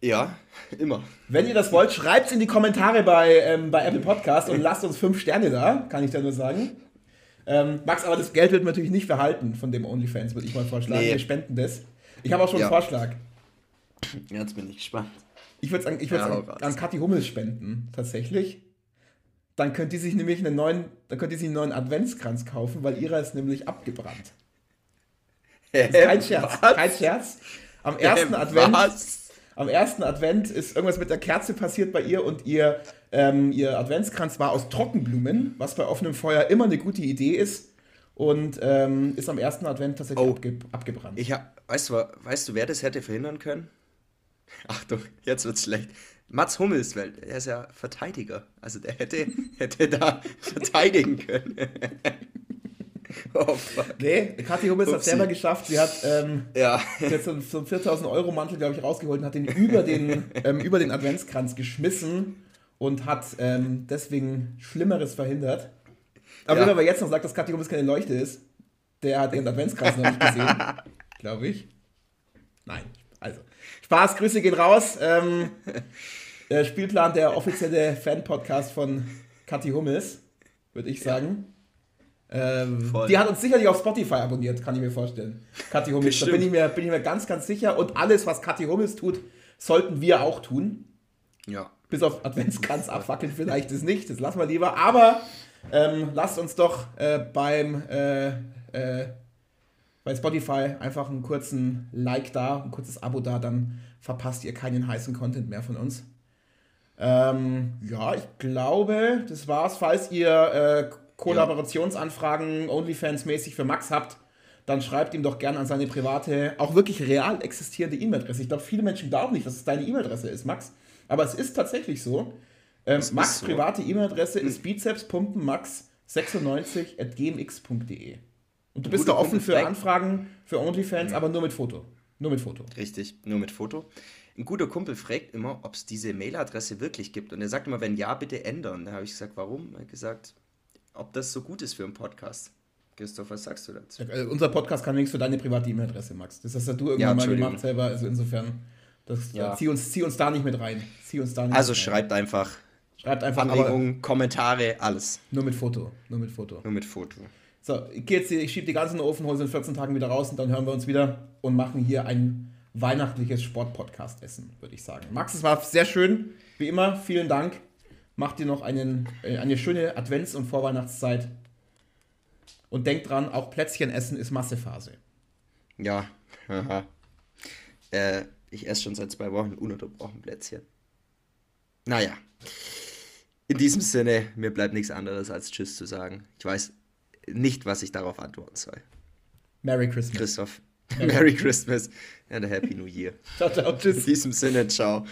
Ja, immer. Wenn ihr das wollt, schreibt es in die Kommentare bei, ähm, bei Apple Podcast und lasst uns fünf Sterne da, kann ich da nur sagen. Ähm, Max, aber das Geld wird natürlich nicht verhalten von dem OnlyFans, würde ich mal vorschlagen. Nee. Wir spenden das. Ich habe auch schon ja. einen Vorschlag. Jetzt bin ich gespannt. Ich würde es ja, an, an Kathi Hummels spenden, tatsächlich dann könnt ihr sich nämlich einen neuen, dann könnt ihr sich einen neuen Adventskranz kaufen, weil ihrer ist nämlich abgebrannt. Äh, kein Scherz, was? kein Scherz. Am ersten äh, Advent. Was? Am ersten Advent ist irgendwas mit der Kerze passiert bei ihr und ihr, ähm, ihr Adventskranz war aus Trockenblumen, was bei offenem Feuer immer eine gute Idee ist. Und ähm, ist am ersten Advent tatsächlich oh, abge abgebrannt. Ich hab, weißt, du, weißt du, wer das hätte verhindern können? Achtung, jetzt wird's schlecht. Mats Hummels, weil er ist ja Verteidiger. Also der hätte, hätte da verteidigen können. oh, fuck. Nee, Kathi Hummels hat es selber geschafft. Sie hat, ähm, ja. hat so, so einen 4000 Euro Mantel, glaube ich, rausgeholt und hat den über den, ähm, über den Adventskranz geschmissen und hat ähm, deswegen Schlimmeres verhindert. Aber ja. wenn man jetzt noch sagt, dass Kathi Hummels keine Leuchte ist, der hat ihren Adventskranz noch nicht gesehen, glaube ich. Nein, also. Spaß, Grüße gehen raus. Ähm, der Spielplan, der offizielle Fan-Podcast von Kathi Hummels, würde ich sagen. Ähm, die hat uns sicherlich auf Spotify abonniert, kann ich mir vorstellen. Kathi Hummels, da bin ich, mir, bin ich mir ganz, ganz sicher. Und alles, was Kathi Hummels tut, sollten wir auch tun. Ja. Bis auf Adventskranz abwackeln vielleicht ist nicht, das lassen wir lieber. Aber ähm, lasst uns doch äh, beim äh, äh, bei Spotify einfach einen kurzen Like da, ein kurzes Abo da, dann verpasst ihr keinen heißen Content mehr von uns. Ähm, ja, ich glaube, das war's. Falls ihr äh, Kollaborationsanfragen OnlyFans-mäßig für Max habt, dann schreibt ihm doch gerne an seine private, auch wirklich real existierende E-Mail-Adresse. Ich glaube, viele Menschen glauben nicht, dass es deine E-Mail-Adresse ist, Max. Aber es ist tatsächlich so. Ähm, Max' so. private E-Mail-Adresse ist bizeps.max 96.gmx.de. Und du bist da offen für Anfragen für OnlyFans, mhm. aber nur mit Foto. Nur mit Foto. Richtig, nur mit Foto. Ein guter Kumpel fragt immer, ob es diese Mailadresse wirklich gibt. Und er sagt immer, wenn ja, bitte ändern. Da habe ich gesagt, warum? Er hat gesagt, ob das so gut ist für einen Podcast. Christoph, was sagst du dazu? Also unser Podcast kann nichts für deine private E-Mail-Adresse, Max. Das hast ja du irgendwann ja, mal gemacht selber. Also insofern, das, ja. zieh, uns, zieh uns da nicht mit rein. Zieh uns da nicht also schreibt rein. einfach. Schreibt einfach. Anregungen, Kommentare, alles. Nur mit Foto. Nur mit Foto. Nur mit Foto. So, ich, jetzt, ich schiebe die ganzen Ofen, hole sie in 14 Tagen wieder raus und dann hören wir uns wieder und machen hier ein weihnachtliches Sport-Podcast-Essen, würde ich sagen. Max, es war sehr schön. Wie immer, vielen Dank. Macht dir noch einen, äh, eine schöne Advents- und Vorweihnachtszeit. Und denkt dran, auch Plätzchen essen ist Massephase. Ja. Äh, ich esse schon seit zwei Wochen ununterbrochen Plätzchen. Naja. In diesem Sinne, mir bleibt nichts anderes als Tschüss zu sagen. Ich weiß nicht, was ich darauf antworten soll. Merry Christmas. Christoph. Merry Christmas and a Happy New Year. Ciao, ciao, tschüss. In diesem Sinne, ciao.